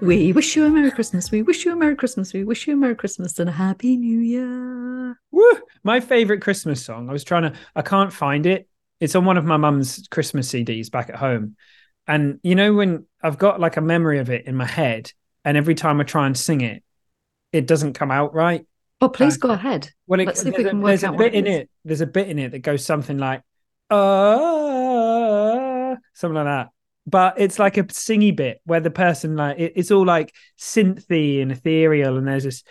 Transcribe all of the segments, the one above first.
We wish you a Merry Christmas. We wish you a Merry Christmas. We wish you a Merry Christmas and a Happy New Year. Woo! My favorite Christmas song. I was trying to, I can't find it. It's on one of my mum's Christmas CDs back at home. And you know, when I've got like a memory of it in my head, and every time I try and sing it, it doesn't come out right. Oh, please go ahead. Well, it, Let's see if we there's, can a, work there's out what bit it in is. it. There's a bit in it that goes something like, uh, something like that. But it's like a singy bit where the person like it, it's all like synthy and ethereal, and there's this,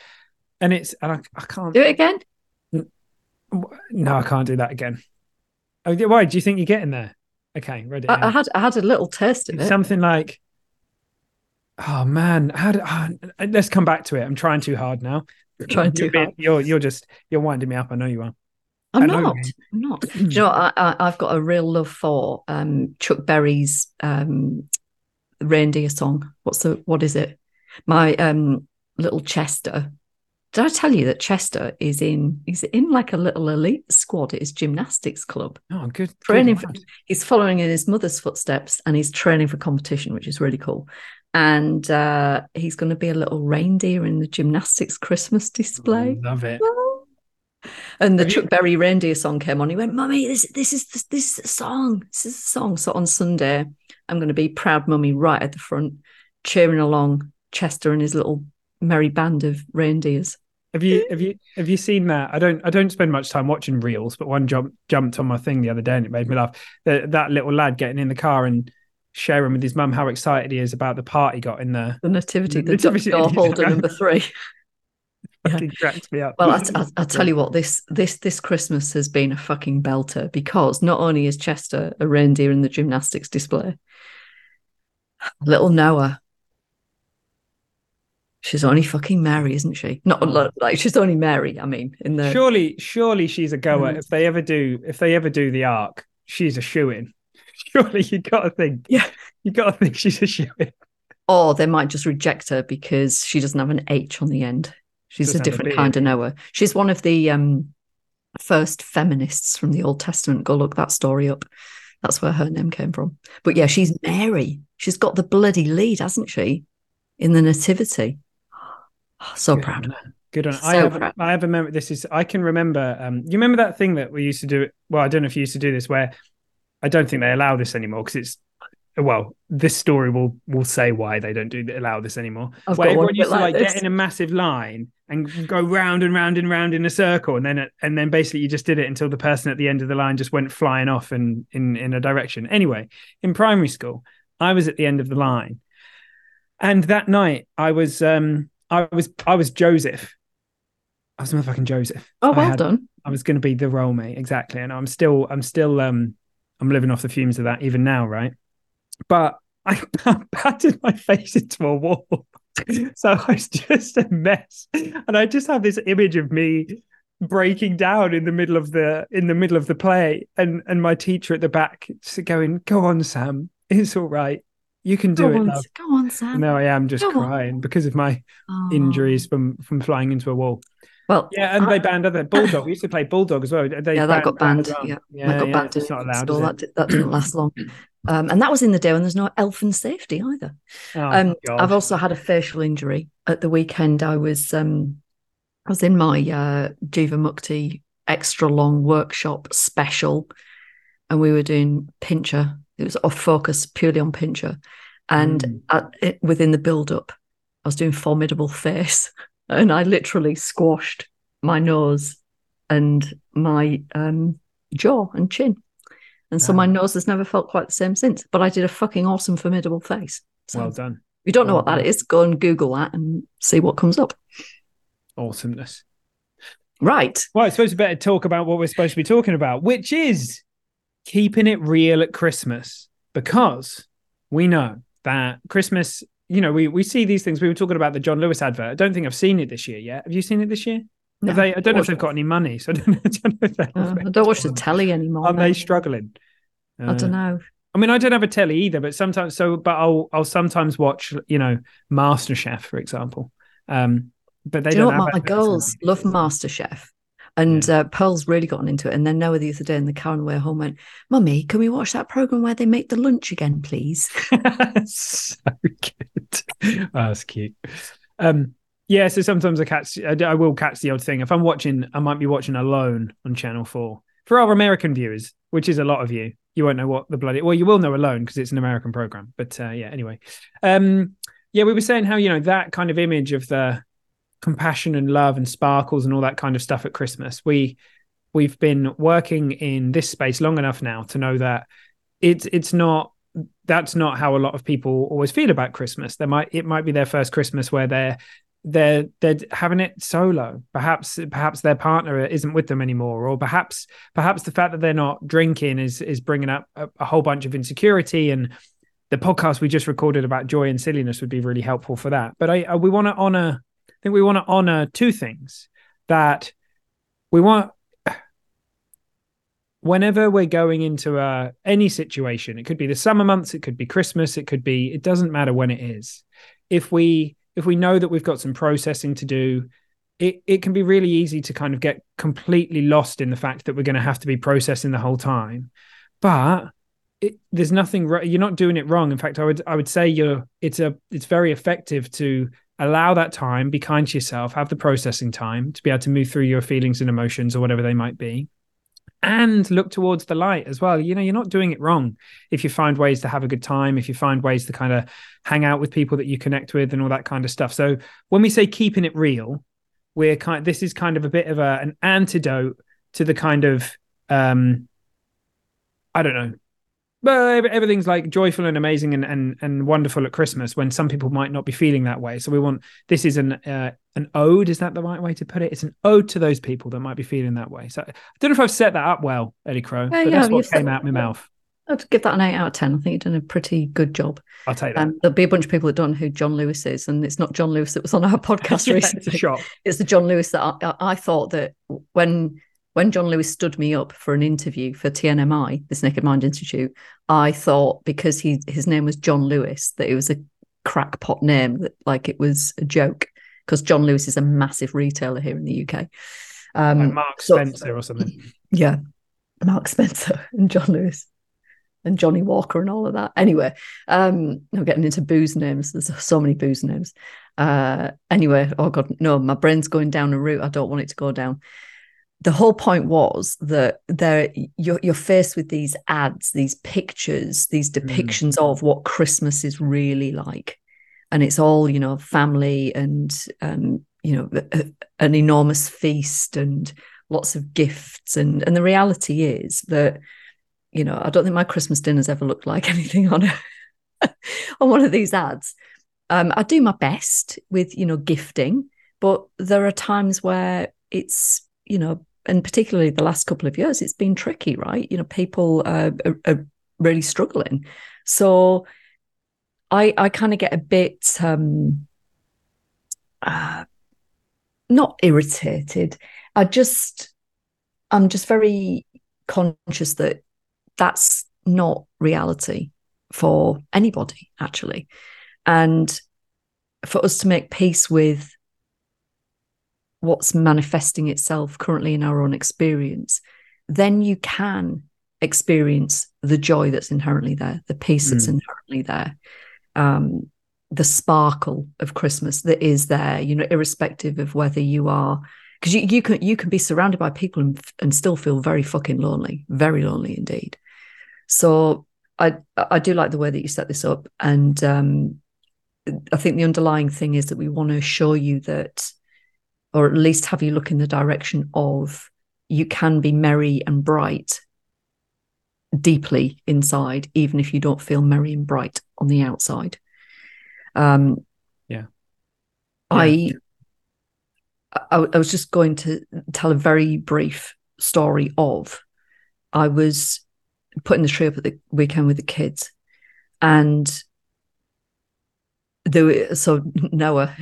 and it's and I, I can't Do it again. No, I can't do that again. Oh, why? Do you think you're getting there? Okay, ready. I, I had I had a little taste of it. Something like, oh man, how do, oh, let's come back to it. I'm trying too hard now. Trying too hard. You're you're just you're winding me up. I know you are. I'm know not. I'm not. Do you know, what? I, I, I've got a real love for um, Chuck Berry's um, reindeer song. What's the what is it? My um, little Chester. Did I tell you that Chester is in? He's in like a little elite squad at his gymnastics club. Oh, good. good training for he's following in his mother's footsteps and he's training for competition which is really cool and uh he's going to be a little reindeer in the gymnastics christmas display Love it. And the chuck berry reindeer song came on. He went mummy this this is this, this is the song. This is the song. So on sunday i'm going to be proud mummy right at the front cheering along chester and his little merry band of reindeers. Have you have you have you seen that? I don't I don't spend much time watching reels, but one jump jumped on my thing the other day and it made me laugh. That that little lad getting in the car and sharing with his mum how excited he is about the part he got in the the nativity The the nativity, door holder number three Yeah. fucking cracks me up. Well, I, I, I tell you what, this this this Christmas has been a fucking belter because not only is Chester a reindeer in the gymnastics display, little Noah, she's only fucking Mary, isn't she? Not Oh. like, like she's only Mary. I mean, in the surely surely she's a goer Mm. if they ever do if they ever do the ark she's a shoe in surely you gotta think Yeah. you gotta think she's a shoe in or they might just reject her because she doesn't have an H on the end. She's a different beard. kind of Noah. She's one of the um, first feminists from the Old Testament. Go look that story up. That's where her name came from. But yeah, she's Mary. She's got the bloody lead, hasn't she? In the Nativity. So Good proud of her. good on I So have proud. I have a memory this is I can remember um you remember that thing that we used to do well I don't know if you used to do this where I don't think they allow this anymore because it's well this story will will say why they don't do allow this anymore. I've where everyone used to like like get in a massive line and go round and round and round in a circle and then and then basically you just did it until the person at the end of the line just went flying off in in in a direction. Anyway in primary school i was at the end of the line. And that night i was um i was i was joseph. I was motherfucking joseph. Oh, I well had- done. I was going to be the role mate exactly, and I'm still, I'm still, um, I'm living off the fumes of that even now, right? But I battered my face into a wall, so I was just a mess, and I just have this image of me breaking down in the middle of the in the middle of the play, and and my teacher at the back going, "Go on, Sam, it's all right, you can do Go it." on, love." go on, Sam. No, I am just Go on. crying because of my Oh. injuries from from flying into a wall. Well, Yeah, and I- they banned other bulldog. We used to play bulldog as well. They yeah, that got banned. well. Yeah, yeah, that got yeah, banned. It's not allowed. That, that didn't last long. Um, and that was in the day when there's no health and safety either. Oh, um, I've also had a facial injury at the weekend. I was um, I was in my uh, Jiva Mukti extra long workshop special, and we were doing pincha. It was off focus purely on pincha, and Mm. at, it, within the build up, I was doing formidable face, and I literally squashed my nose and my um, jaw and chin. And so my nose has never felt quite the same since. But I did a fucking awesome formidable face. So well done. if you don't know Well what that done. is, go and Google that and see what comes up. Awesomeness. Right. Well, I suppose we better talk about what we're supposed to be talking about, which is keeping it real at Christmas, because we know that Christmas you know, we we see these things. We were talking about the John Lewis advert. I don't think I've seen it this year yet. Have you seen it this year? No, they, I don't know if they've got any money, so I don't know. I don't, know if they Uh, I don't watch the telly anymore. Are they struggling? I Uh, don't know. I mean, I don't have a telly either, but sometimes so, but I'll I'll sometimes watch, you know, MasterChef, for example. Um, but they Do you know don't what? My girls love MasterChef. And uh, Pearl's really gotten into it. And then Noah the other day in the car on the way home went, Mummy, can we watch that program where they make the lunch again, please? so good. Oh, that's cute. Um, yeah, so sometimes I catch, I, I will catch the odd thing. If I'm watching, I might be watching Alone on Channel Four. For our American viewers, which is a lot of you, you won't know what the bloody. Well, you will know Alone because it's an American program. But uh, yeah, anyway, um, yeah, we were saying how you know that kind of image of the compassion and love and sparkles and all that kind of stuff at Christmas. We we've been working in this space long enough now to know that it's it's not that's not how a lot of people always feel about Christmas. There might it might be their first Christmas where they're they're they're having it solo. Perhaps perhaps their partner isn't with them anymore, or perhaps perhaps the fact that they're not drinking is is bringing up a, a whole bunch of insecurity. And the podcast we just recorded about joy and silliness would be really helpful for that. But I, I we want to honor. I think we want to honor two things that we want whenever we're going into uh, any situation it could be the summer months it could be christmas it could be it doesn't matter when it is if we if we know that we've got some processing to do it, it can be really easy to kind of get completely lost in the fact that we're going to have to be processing the whole time. But it, there's nothing you're not doing it wrong. In fact i would i would say you're it's a it's very effective to allow that time be kind to yourself have the processing time to be able to move through your feelings and emotions or whatever they might be and look towards the light as well. You know, you're not doing it wrong if you find ways to have a good time, if you find ways to kind of hang out with people that you connect with and all that kind of stuff. So when we say keeping it real, we're kind this is kind of a bit of a, an antidote to the kind of um I don't know. But everything's like joyful and amazing and, and and wonderful at Christmas when some people might not be feeling that way. So we want this is an uh, an ode. Is that the right way to put it? It's an ode to those people that might be feeling that way. So I don't know if I've set that up well, Ellie Crow, Yeah, but yeah, that's what came that out my mouth. I'd give that an eight out of 10. I think you've done a pretty good job. I'll take that. Um, there'll be a bunch of people that don't know who John Lewis is, and it's not John Lewis that was on our podcast Yeah, recently. it's it's the John Lewis that I, I- I thought that when when John Lewis stood me up for an interview for TNMI, this Naked Mind Institute, I thought because he his name was John Lewis that it was a crackpot name that like it was a joke because John Lewis is a massive retailer here in the UK. Um, Like Mark so- Spencer or something. yeah, Mark Spencer and John Lewis and Johnnie Walker and all of that. Anyway, um, I'm getting into booze names. There's so many booze names. Uh, anyway, oh god, no, my brain's going down a route I don't want it to go down. The whole point was that there you're you're faced with these ads, these pictures, these depictions of what Christmas is really like, and it's all you know, family and um, you know, a- an enormous feast and lots of gifts. And and the reality is that you know i don't think my christmas dinner's ever looked like anything on a, on one of these ads. Um i do my best with you know gifting but there are times where it's you know and particularly the last couple of years it's been tricky right? You know people uh, are, are really struggling. So i i kind of get a bit um uh, not irritated. I just, I'm just very conscious that that's not reality for anybody, actually. And for us to make peace with what's manifesting itself currently in our own experience, then you can experience the joy that's inherently there, the peace that's Mm. inherently there, um, the sparkle of Christmas that is there, you know, irrespective of whether you are because you, you can you can be surrounded by people and, and still feel very fucking lonely, very lonely indeed. So I I do like the way that you set this up, and um, I think the underlying thing is that we want to show you that, or at least have you look in the direction of you can be merry and bright deeply inside, even if you don't feel merry and bright on the outside. Um, Yeah. I I, I was just going to tell a very brief story of I was putting the tree up at the weekend with the kids, and there, were, so Noah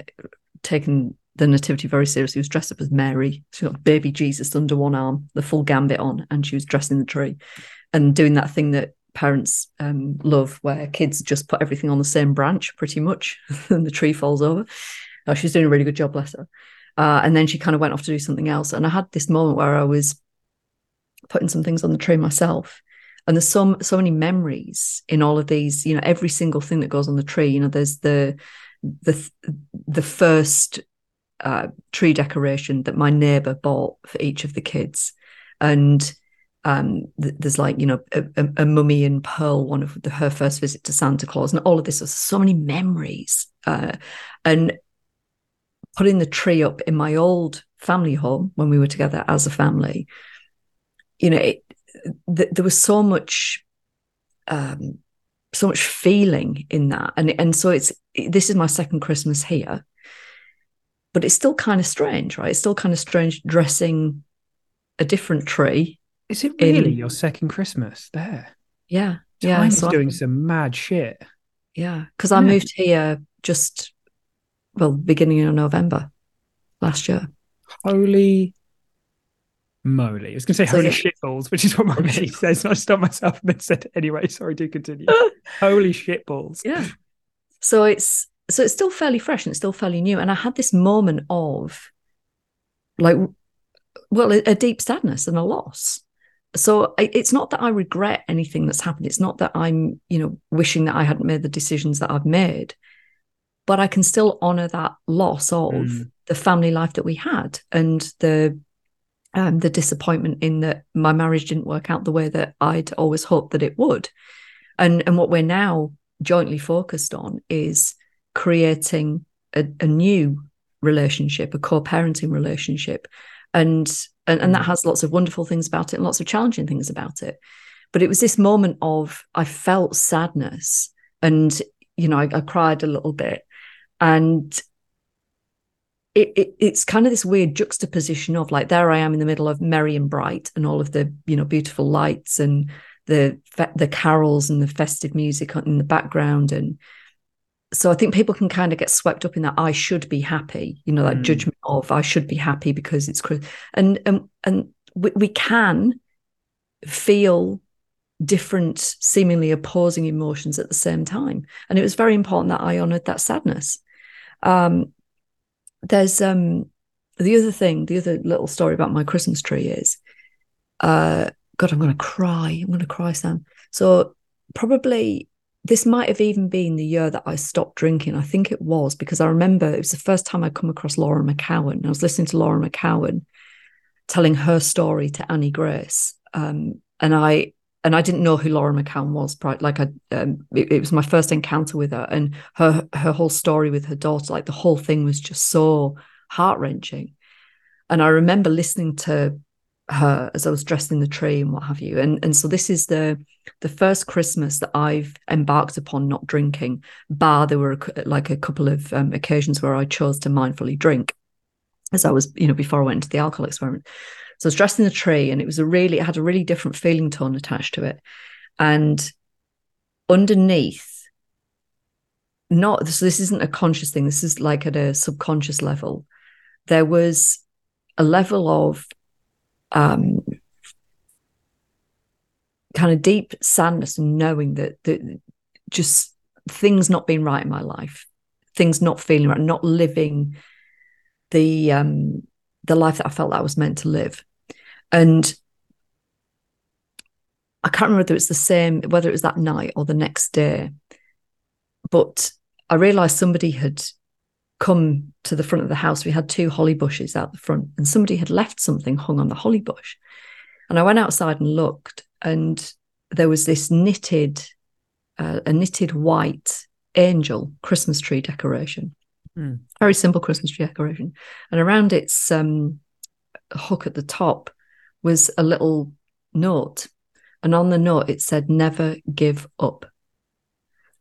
taking the nativity very seriously. He was dressed up as Mary. She got baby Jesus under one arm, the full gambit on, and she was dressing the tree and doing that thing that parents um, love, where kids just put everything on the same branch pretty much, and the tree falls over. Oh, she's doing a really good job, bless her. Uh, and then she kind of went off to do something else. And I had this moment where I was putting some things on the tree myself. And there's so so many memories in all of these. You know, every single thing that goes on the tree. You know, there's the the the first uh, tree decoration that my neighbor bought for each of the kids, and um, th- there's like you know a, a, a, mummy and pearl, one of the, her first visit to Santa Claus, and all of this. There's so many memories, uh, and putting the tree up in my old family home when we were together as a family. You know, it, th- there was so much. Um, so much feeling in that and and so it's this is my second christmas here but it's still kind of strange, right? It's still kind of strange dressing a different tree. Is it really in... your second Christmas there? Yeah. Time yeah. is so doing I... some mad shit. Yeah. Because yeah. I moved here just, well, beginning of November last year. Holy moly. I was going to say so, holy yeah. shitballs, which is what my mate says. And I stopped myself and then said, anyway, sorry, do continue. holy shitballs. Yeah. So it's, so it's still fairly fresh and it's still fairly new. And I had this moment of like, well, a, a deep sadness and a loss. So it's not that I regret anything that's happened. It's not that I'm, you know, wishing that I hadn't made the decisions that I've made, but I can still honor that loss of mm. the family life that we had and the um, the disappointment in that my marriage didn't work out the way that I'd always hoped that it would. And and what we're now jointly focused on is creating a, a new relationship, a co-parenting relationship. And, and and that mm. has lots of wonderful things about it and lots of challenging things about it. But it was this moment of I felt sadness and you know, I, I cried a little bit. And it, it, it's kind of this weird juxtaposition of like there I am in the middle of merry and bright and all of the you know beautiful lights and the the carols and the festive music in the background and so I think people can kind of get swept up in that I should be happy, you know, that mm. judgment of I should be happy because it's and and and we, we can feel different, seemingly opposing emotions at the same time. And it was very important that I honored that sadness. Um, there's um the other thing, the other little story about my Christmas tree is, uh, God, I'm going to cry. I'm going to cry, Sam. So probably this might have even been the year that I stopped drinking. I think it was because I remember it was the first time I'd come across Laura McKowen. I was listening to Laura McKowen telling her story to Annie Grace, um, and I and I didn't know who Laura McKowen was. Like I, um, it, it, was my first encounter with her, and her her whole story with her daughter. Like the whole thing was just so heart wrenching. And I remember listening to her as I was dressed in the tree and what have you. And and so this is the the first Christmas that I've embarked upon not drinking. Bar there were a, like a couple of um, occasions where I chose to mindfully drink, as I was you know before I went into the alcohol experiment. So I was dressed in the tree, and it was a really it had a really different feeling tone attached to it, and underneath. Not so. This isn't a conscious thing. This is like at a subconscious level. There was a level of um, kind of deep sadness and knowing that that just things not being right in my life, things not feeling right, not living the um, the life that I felt that I was meant to live, and I can't remember whether it's the same, whether it was that night or the next day, but I realised somebody had come to the front of the house, we had two holly bushes out the front, and somebody had left something hung on the holly bush. And I went outside and looked, and there was this knitted, uh, a knitted white angel Christmas tree decoration. Mm. Very simple Christmas tree decoration. And around its um, hook at the top was a little note. And on the note, it said, Never give up.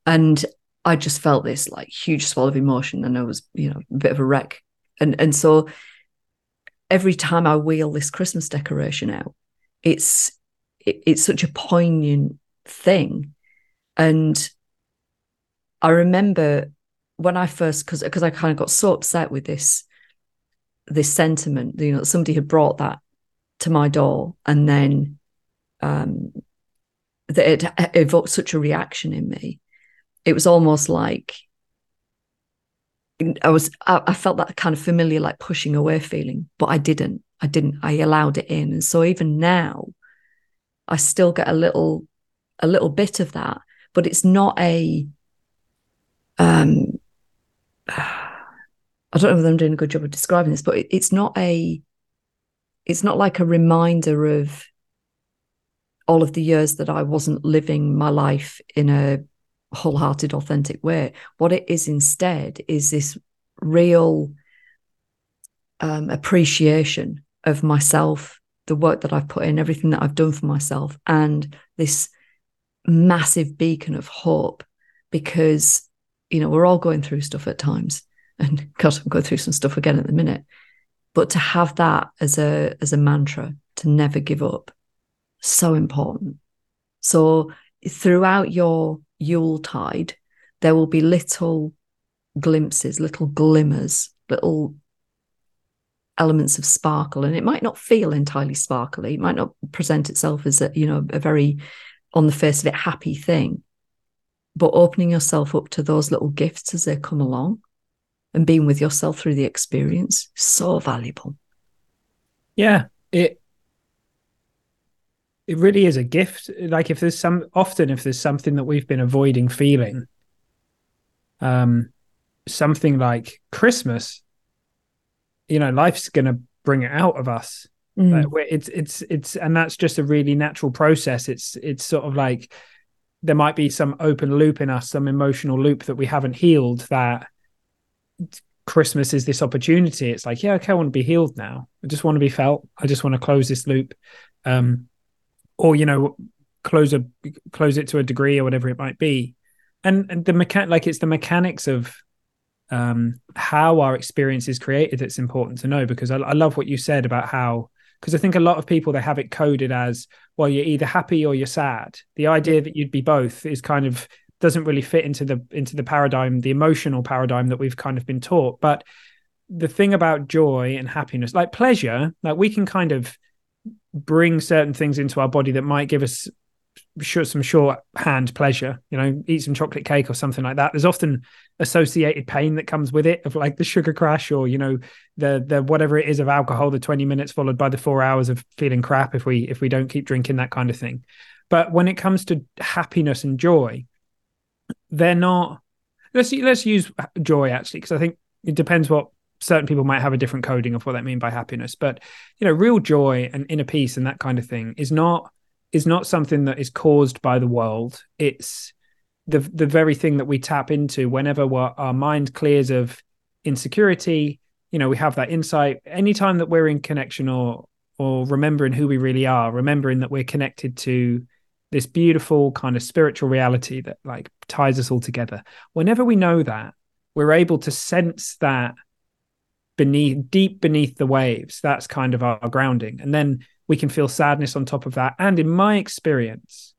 And I just felt this like huge swell of emotion and I was, you know, a bit of a wreck. And and so every time I wheel this Christmas decoration out, it's it, it's such a poignant thing. And I remember when I first because because I kind of got so upset with this this sentiment, you know, somebody had brought that to my door, and then um, that it evoked such a reaction in me. It was almost like I was I, I felt that kind of familiar, like pushing away feeling, but I didn't. I didn't. I allowed it in, and so even now, I still get a little a little bit of that, but it's not a um I don't know whether I'm doing a good job of describing this, but it, it's not a it's not like a reminder of all of the years that I wasn't living my life in a wholehearted, authentic way. What it is instead is this real um, appreciation of myself, the work that I've put in, everything that I've done for myself, and this massive beacon of hope because, you know, we're all going through stuff at times. And God, I'm going through some stuff again at the minute. But to have that as a as a mantra, to never give up, so important. So throughout your Yule tide, there will be little glimpses, little glimmers, little elements of sparkle. And it might not feel entirely sparkly, it might not present itself as a, you know, a very on the face of it happy thing. But opening yourself up to those little gifts as they come along and being with yourself through the experience so valuable. Yeah. It it really is a gift. Like if there's some often if there's something that we've been avoiding feeling, um, something like Christmas, you know, life's gonna bring it out of us. Mm. Like it's it's it's and that's just a really natural process. It's it's sort of like there might be some open loop in us, some emotional loop that we haven't healed that Christmas is this opportunity. It's like, yeah, okay, I want to be healed now. I just want to be felt. I just want to close this loop. Um, or you know close a close it to a degree or whatever it might be and, and the mechan like it's the mechanics of um, how our experience is created that's important to know because I, I love what you said about how because I think a lot of people they have it coded as well you're either happy or you're sad. The idea that you'd be both is kind of doesn't really fit into the into the paradigm, the emotional paradigm that we've kind of been taught. But the thing about joy and happiness, like pleasure, like we can kind of bring certain things into our body that might give us some shorthand pleasure you know eat some chocolate cake or something like that. There's often associated pain that comes with it of like the sugar crash or you know the the whatever it is of alcohol the 20 minutes followed by the 4 hours of feeling crap if we if we don't keep drinking that kind of thing. But when it comes to happiness and joy they're not let's let's use joy actually because i think it depends what certain people might have a different coding of what they mean by happiness but you know real joy and inner peace and that kind of thing is not is not something that is caused by the world. It's the the very thing that we tap into whenever our mind clears of insecurity you know we have that insight. Anytime that we're in connection or or remembering who we really are remembering that we're connected to this beautiful kind of spiritual reality that like ties us all together whenever we know that we're able to sense that beneath deep beneath the waves that's kind of our, grounding. And then we can feel sadness on top of that. And in my experience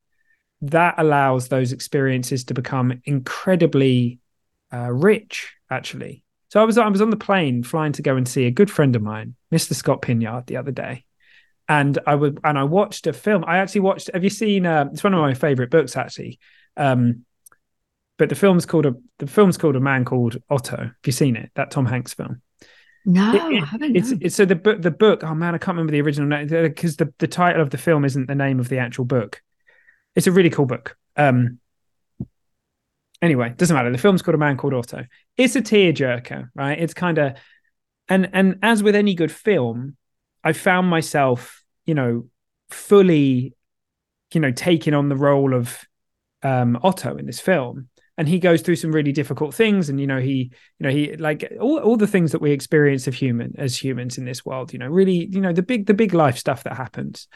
that allows those experiences to become incredibly uh, rich actually. So i was i was on the plane flying to go and see a good friend of mine mr scott pinyard the other day. And i would and i watched a film. I actually watched have you seen uh, it's one of my favorite books actually. Um, but the film's called a the film's called a man called otto. Have you seen it? That tom hanks film no, it, I haven't. It's, it's, so the book. The book. Oh man, I can't remember the original name because the the title of the film isn't the name of the actual book. It's a really cool book. Um. Anyway, doesn't matter. The film's called A Man Called Otto. It's a tearjerker, right? It's kind of, and and as with any good film, I found myself, you know, fully, you know, taking on the role of um, Otto in this film and he goes through some really difficult things and you know he you know he like all, all the things that we experience of human as humans in this world you know really you know the big the big life stuff that happens.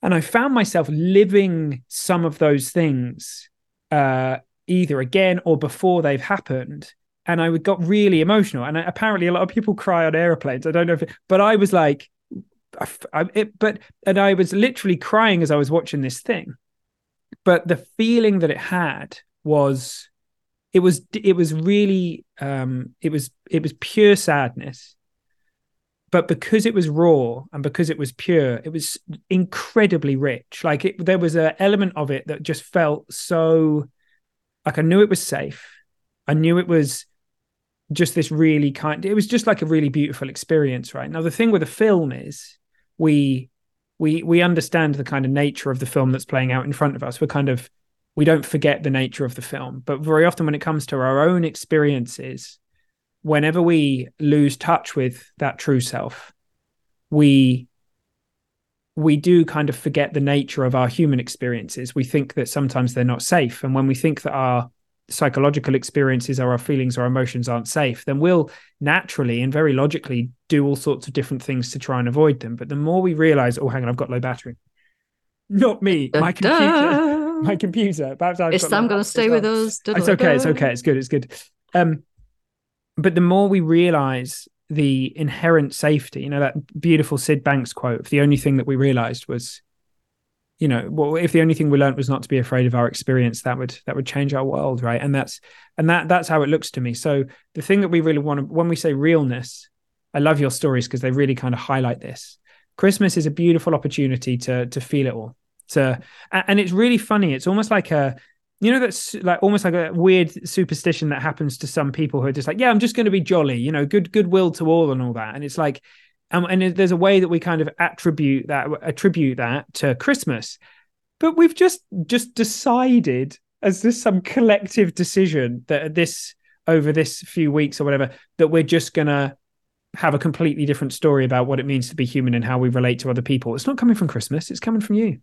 And i found myself living some of those things uh either again or before they've happened and i would got really emotional. And apparently a lot of people cry on airplanes. I don't know if it, but i was like I, I, it, but and i was literally crying as i was watching this thing. But the feeling that it had was it was it was really um it was it was pure sadness. But because it was raw and because it was pure it was incredibly rich. Like it, there was an element of it that just felt so like i knew it was safe. I knew it was just this really kind it was just like a really beautiful experience right? Now the thing with the film is we we we understand the kind of nature of the film that's playing out in front of us. We're kind of we don't forget the nature of the film but very often when it comes to our own experiences whenever we lose touch with that true self we we do kind of forget the nature of our human experiences we think that sometimes they're not safe and when we think that our psychological experiences or our feelings or emotions aren't safe, then we'll naturally and very logically do all sorts of different things to try and avoid them. But the more we realize, oh, hang on, I've got low battery. Not me, my computer. My computer. Perhaps I've Is Sam going to stay with us? It's okay. It's okay. It's good. It's good. Um, but the more we realize the inherent safety, you know, that beautiful Syd Banks quote, the only thing that we realized was you know well if the only thing we learned was not to be afraid of our experience that would that would change our world right and that's and that that's how it looks to me so the thing that we really want to when we say realness i love your stories because they really kind of highlight this christmas is a beautiful opportunity to to feel it all and it's really funny. It's almost like a you know that's like almost like a weird superstition that happens to some people who are just like yeah i'm just going to be jolly you know good goodwill to all and all that. And it's like um, and there's a way that we kind of attribute that attribute that to Christmas, but we've just just decided as this some collective decision that this over this few weeks or whatever that we're just gonna have a completely different story about what it means to be human and how we relate to other people. It's not coming from Christmas; it's coming from you,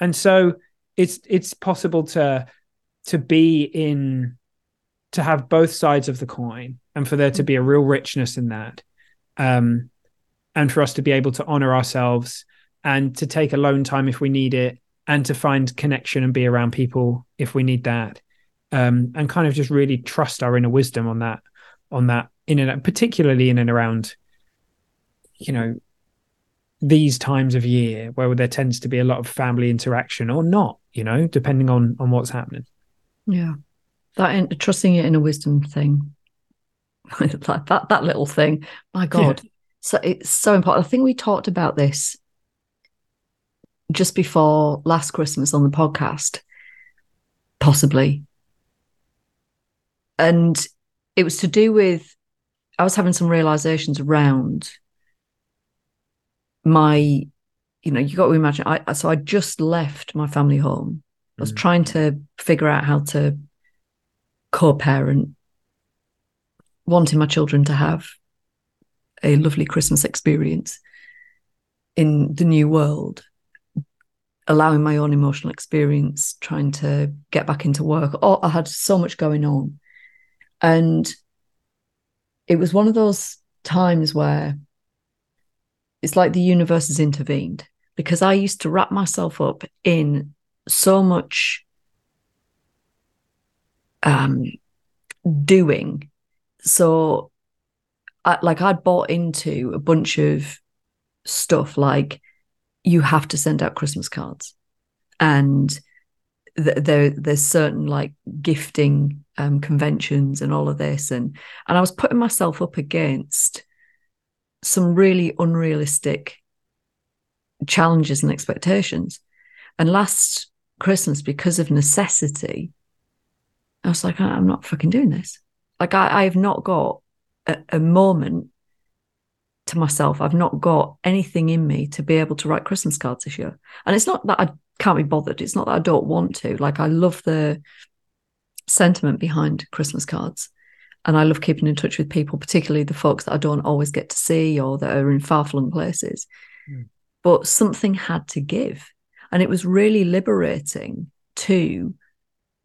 and so it's it's possible to to be in to have both sides of the coin and for there to be a real richness in that um and for us to be able to honor ourselves and to take alone time if we need it and to find connection and be around people if we need that um, and kind of just really trust our inner wisdom on that on that in and particularly in and around you know these times of year where there tends to be a lot of family interaction or not you know depending on on what's happening yeah that in, trusting it in a wisdom thing like that that little thing my god yeah. So it's so important. I think we talked about this just before last Christmas on the podcast, possibly. And it was to do with, I was having some realizations around my, you know, you got to imagine, I, so I just left my family home. I was mm. trying to figure out how to co parent, wanting my children to have a lovely Christmas experience in the new world, allowing my own emotional experience, trying to get back into work. Oh, I had so much going on. And it was one of those times where it's like the universe has intervened because I used to wrap myself up in so much um, doing. So I, like I'd bought into a bunch of stuff like you have to send out Christmas cards, and th- there there's certain like gifting um, conventions and all of this, and and I was putting myself up against some really unrealistic challenges and expectations. And last Christmas, because of necessity, I was like, I'm not fucking doing this. Like I, I have not got a, a moment to myself. I've not got anything in me to be able to write Christmas cards this year. And it's not that I can't be bothered. It's not that I don't want to. Like I love the sentiment behind Christmas cards. And I love keeping in touch with people, particularly the folks that I don't always get to see or that are in far flung places. Mm. But something had to give. And it was really liberating to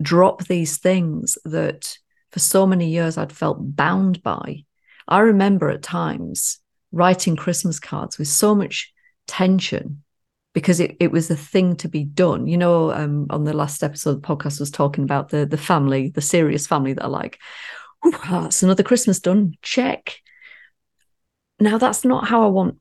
drop these things that for so many years I'd felt bound by. I remember at times writing Christmas cards with so much tension because it, it was a thing to be done. You know, um, on the last episode, the podcast was talking about the the family, the serious family that are like, that's another Christmas done. Check. Now that's not how I want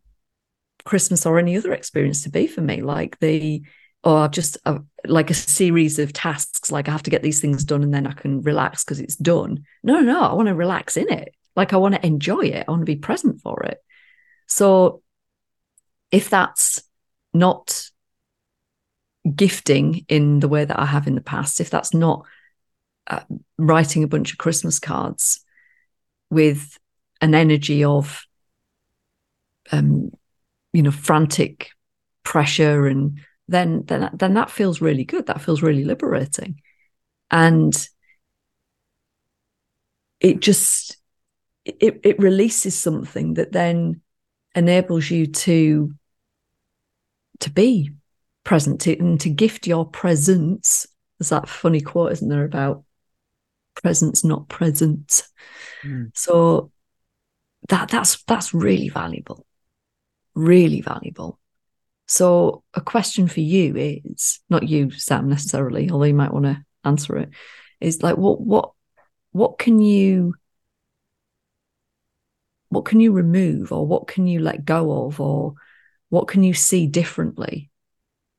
Christmas or any other experience to be for me. Like the or just a, like a series of tasks like i have to get these things done and then i can relax because it's done No, no no i want to relax in it like i want to enjoy it i want to be present for it so if that's not gifting in the way that i have in the past if that's not uh, writing a bunch of christmas cards with an energy of um you know frantic pressure and then then then that feels really good. That feels really liberating, and it just it it releases something that then enables you to to be present to, and to gift your presence. There's that funny quote, isn't there, about presence, not presence. Mm. So that that's that's really valuable, really valuable. So, a question for you is not you, Sam, necessarily, although you might want to answer it. Is like, what, what, what can you, what can you remove, or what can you let go of, or what can you see differently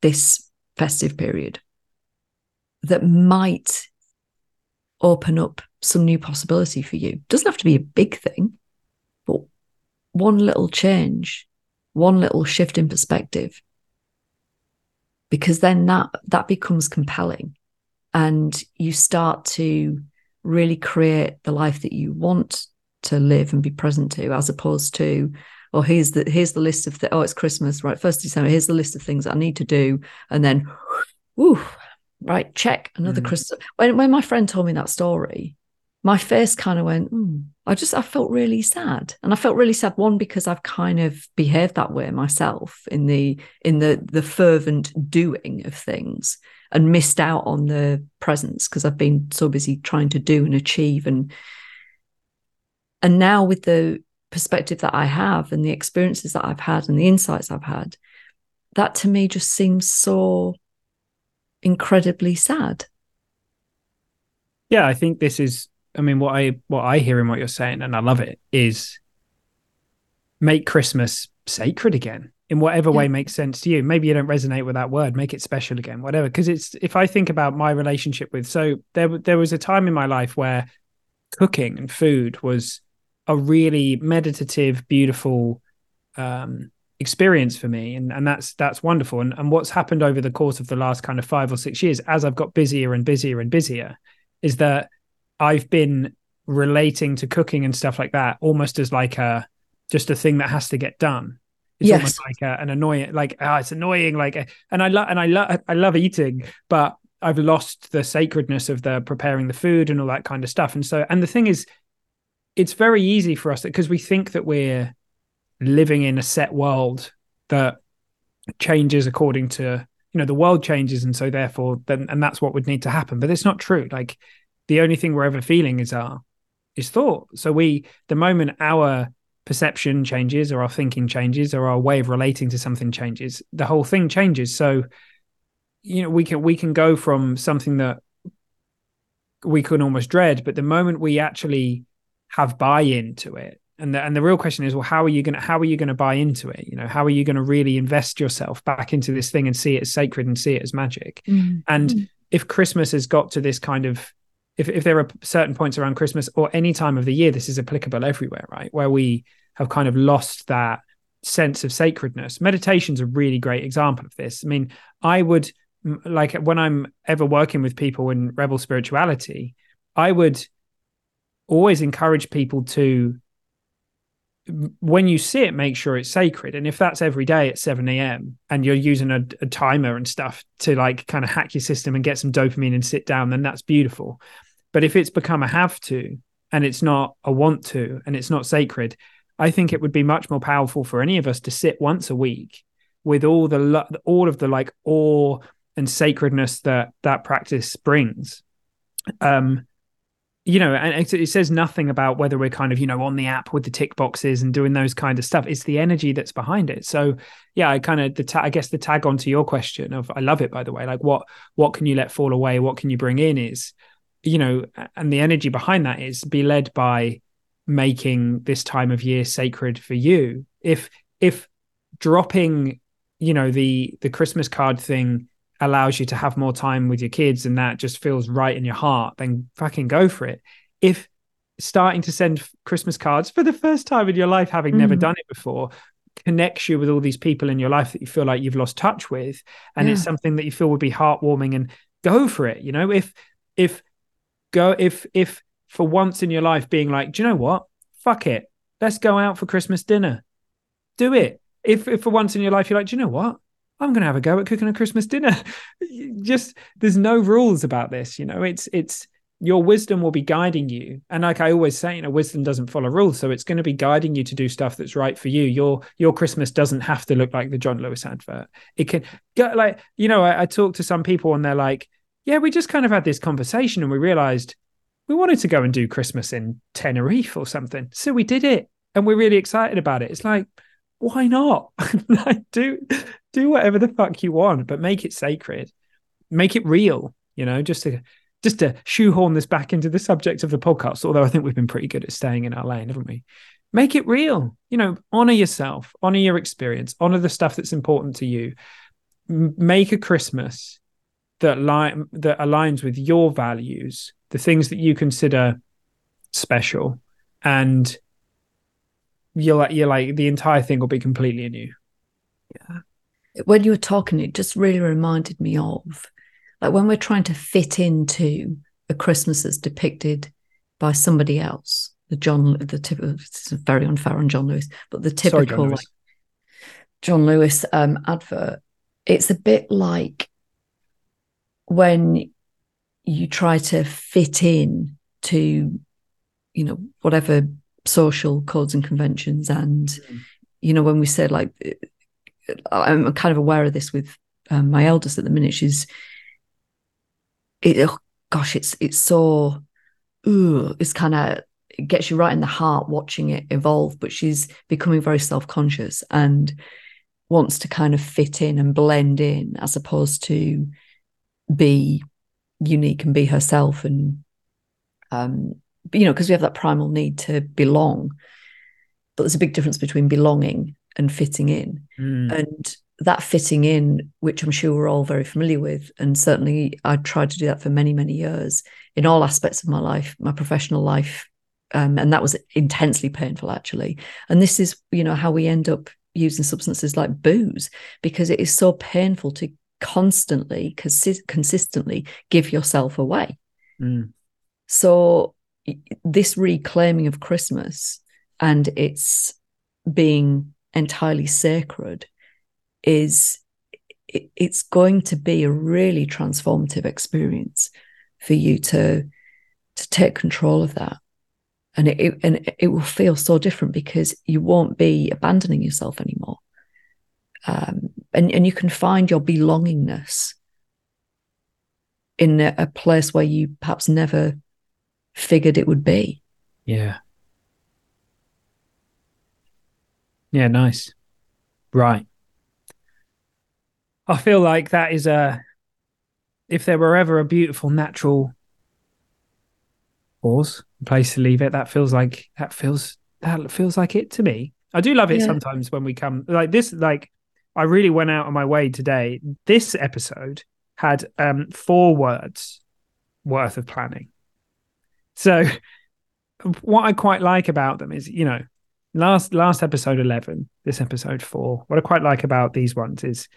this festive period that might open up some new possibility for you? Doesn't have to be a big thing, but one little change one little shift in perspective because then that that becomes compelling and you start to really create the life that you want to live and be present to as opposed to oh here's the here's the list of the, oh it's christmas right first december here's the list of things i need to do and then ooh right check another mm. christmas when, when my friend told me that story my face kind of went, mm. I just, I felt really sad. And I felt really sad, one, because I've kind of behaved that way myself in the, in the, the fervent doing of things and missed out on the presence because I've been so busy trying to do and achieve. And, and now with the perspective that I have and the experiences that I've had and the insights I've had, that to me just seems so incredibly sad. Yeah, I think this is I mean, what I what I hear in what you're saying, and I love it, is make Christmas sacred again in whatever yeah. way makes sense to you. Maybe you don't resonate with that word, make it special again, whatever. Because it's if I think about my relationship with, so there there was a time in my life where cooking and food was a really meditative, beautiful um, experience for me, and and that's that's wonderful. And and what's happened over the course of the last kind of five or six years, as I've got busier and busier and busier, is that I've been relating to cooking and stuff like that almost as like a just a thing that has to get done. It's yes. almost like a, an annoying, like oh, it's annoying, like, and I love and I love I love eating, but I've lost the sacredness of the preparing the food and all that kind of stuff. And so, and the thing is, it's very easy for us because we think that we're living in a set world that changes according to you know the world changes and so therefore then and that's what would need to happen but it's not true like the only thing we're ever feeling is our is thought. So we the moment our perception changes or our thinking changes or our way of relating to something changes, the whole thing changes. So you know we can we can go from something that we can almost dread, but the moment we actually have buy into it, and the, and the real question is, well, how are you going to how are you going to buy into it? You know, how are you going to really invest yourself back into this thing and see it as sacred and see it as magic? Mm-hmm. And if Christmas has got to this kind of if, if there are certain points around Christmas or any time of the year, this is applicable everywhere, right? Where we have kind of lost that sense of sacredness. Meditation's a really great example of this. I mean, I would like when I'm ever working with people in rebel spirituality, I would always encourage people to when you see it, make sure it's sacred. And if that's every day at 7 a.m. and you're using a, a, timer and stuff to like kind of hack your system and get some dopamine and sit down, then that's beautiful. But if it's become a have to and it's not a want to and it's not sacred, I think it would be much more powerful for any of us to sit once a week with all the all of the like awe and sacredness that that practice brings. Um, you know, and it says nothing about whether we're kind of, you know, on the app with the tick boxes and doing those kind of stuff. It's the energy that's behind it. So, yeah, I kind of the ta- I guess the tag on to your question of I love it by the way. Like, what what can you let fall away? What can you bring in? Is you know, and the energy behind that is be led by making this time of year sacred for you. If if dropping, you know, the the Christmas card thing allows you to have more time with your kids and that just feels right in your heart, then fucking go for it. If starting to send Christmas cards for the first time in your life, having mm. never done it before, connects you with all these people in your life that you feel like you've lost touch with, and yeah. it's something that you feel would be heartwarming, and go for it. You know, if if go if if for once in your life being like, do you know what? Fuck it, let's go out for Christmas dinner. Do it. If if for once in your life you're like, do you know what? I'm going to have a go at cooking a Christmas dinner. Just there's no rules about this, you know. It's it's your wisdom will be guiding you, and like I always say, you know, wisdom doesn't follow rules, so it's going to be guiding you to do stuff that's right for you. Your your Christmas doesn't have to look like the John Lewis advert. It can go like you know. I, I talk to some people and they're like, "Yeah, we just kind of had this conversation and we realized we wanted to go and do Christmas in Tenerife or something, so we did it, and we're really excited about it." It's like why not? do do whatever the fuck you want, but make it sacred, make it real. You know, just to just to shoehorn this back into the subject of the podcast. Although I think we've been pretty good at staying in our lane, haven't we? Make it real. You know, honor yourself, honor your experience, honor the stuff that's important to you. M- make a Christmas that li- that aligns with your values, the things that you consider special, and you're like you're like the entire thing will be completely new. Yeah. When you were talking, it just really reminded me of like when we're trying to fit into a Christmas that's depicted by somebody else. The John, the typical, it's very unfair on John Lewis, but the typical Sorry, John Lewis, like, John Lewis um, advert, it's a bit like when you try to fit in to, you know, whatever social codes and conventions and mm. you know when we said like i'm kind of aware of this with um, my eldest at the minute she's it, oh, gosh it's it's so ooh, it's kind of it gets you right in the heart watching it evolve but she's becoming very self-conscious and wants to kind of fit in and blend in as opposed to be unique and be herself and um you know, because we have that primal need to belong. But there's a big difference between belonging and fitting in. Mm. And that fitting in, which I'm sure we're all very familiar with, and certainly I tried to do that for many, many years in all aspects of my life, my professional life. Um, and that was intensely painful, actually. And this is, you know, how we end up using substances like booze because it is so painful to constantly, consi- consistently give yourself away. Mm. So this reclaiming of Christmas and its being entirely sacred is it, it's going to be a really transformative experience for you to to take control of that. And it, it, and it will feel so different because you won't be abandoning yourself anymore. Um, and and you can find your belongingness in a, a place where you perhaps never figured it would be. Yeah. Yeah, nice. Right. I feel like that is a if there were ever a beautiful natural pause place to leave it, that feels like that feels that feels like it to me. I do love it yeah. sometimes when we come like this like I really went out of my way today. This episode had um four words worth of planning. So what I quite like about them is, you know, last last episode 11, this episode 4, what I quite like about these ones is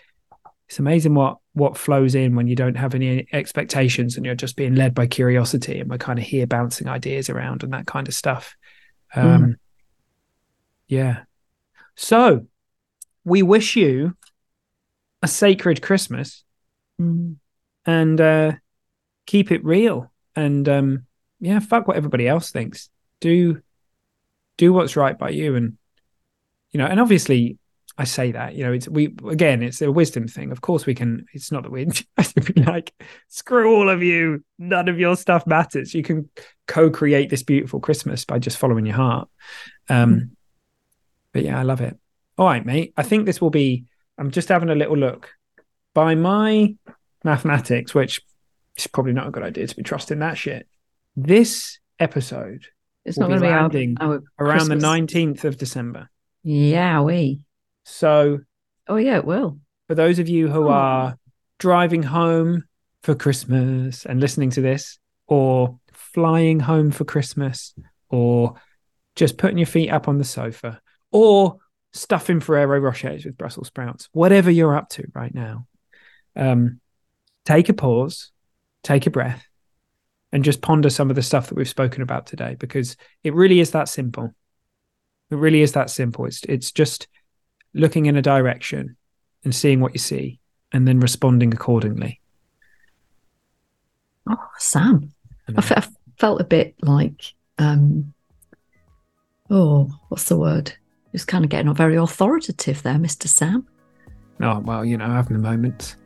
it's amazing what what flows in when you don't have any expectations and you're just being led by curiosity and we're kind of here bouncing ideas around and that kind of stuff. Um mm. yeah. So, we wish you a sacred Christmas mm. and uh keep it real and um yeah, fuck what everybody else thinks. Do do what's right by you, and you know, and obviously, I say that you know, it's we again, it's a wisdom thing. Of course, we can. It's not that we be like screw all of you. None of your stuff matters. You can co-create this beautiful Christmas by just following your heart. Um, mm. But yeah, I love it. All right, mate. I think this will be. I'm just having a little look by my mathematics, which is probably not a good idea to be trusting that shit. This episode it's not going to be landing our, our around the 19th of December. Yeah, we. So, oh yeah, it will. For those of you who oh. are driving home for Christmas and listening to this, or flying home for Christmas, or just putting your feet up on the sofa, or stuffing Ferrero Rochers with Brussels sprouts, whatever you're up to right now, um, take a pause, take a breath, and just ponder some of the stuff that we've spoken about today because it really is that simple. It really is that simple. It's it's just looking in a direction and seeing what you see and then responding accordingly. Oh, Sam, I, f- I felt a bit like, um, oh, what's the word? Just kind of getting very authoritative there, Mr. Sam. Oh, well, you know, having a moment.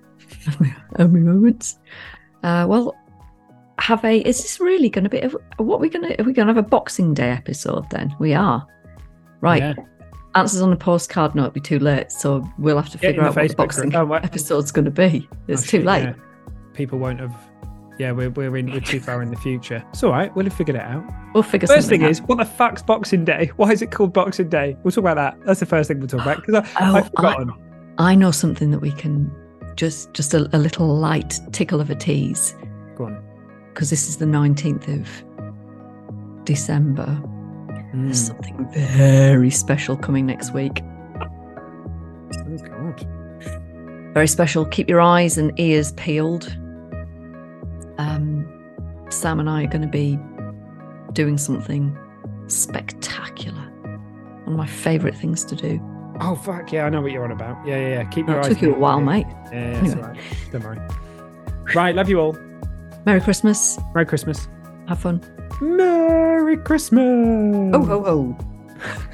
having moments. Uh, well, have a. Is this really going to be? What are we going to? Are we going to have a Boxing Day episode then? We are. Right. Yeah. Answers on a postcard. No, it'll be too late. So we'll have to figure out what the boxing oh, episode's going to be. It's oh, too shit, late. Yeah. People won't have yeah, we're we're in we're too far in the future. It's all right. We'll have figured it out. We'll figure. First thing out. is, what the fuck's Boxing Day? Why is it called Boxing Day? We'll talk about that. That's the first thing we'll talk about because oh, I've forgotten. I, I, know something that we can just just a, a little light tickle of a tease. Go on. Because this is the nineteenth of December. Mm. There's something very special coming next week. Oh God. Very special. Keep your eyes and ears peeled um, Sam and I are going to be doing something spectacular. One of my favourite things to do. Oh fuck yeah! I know what you're on about. Yeah, yeah, yeah. Keep your eyes. Took you a while, mate. Yeah, yeah, anyway. right. Don't worry. Right, love you all. Merry Christmas. Merry Christmas. Have fun. Merry Christmas. Oh ho ho.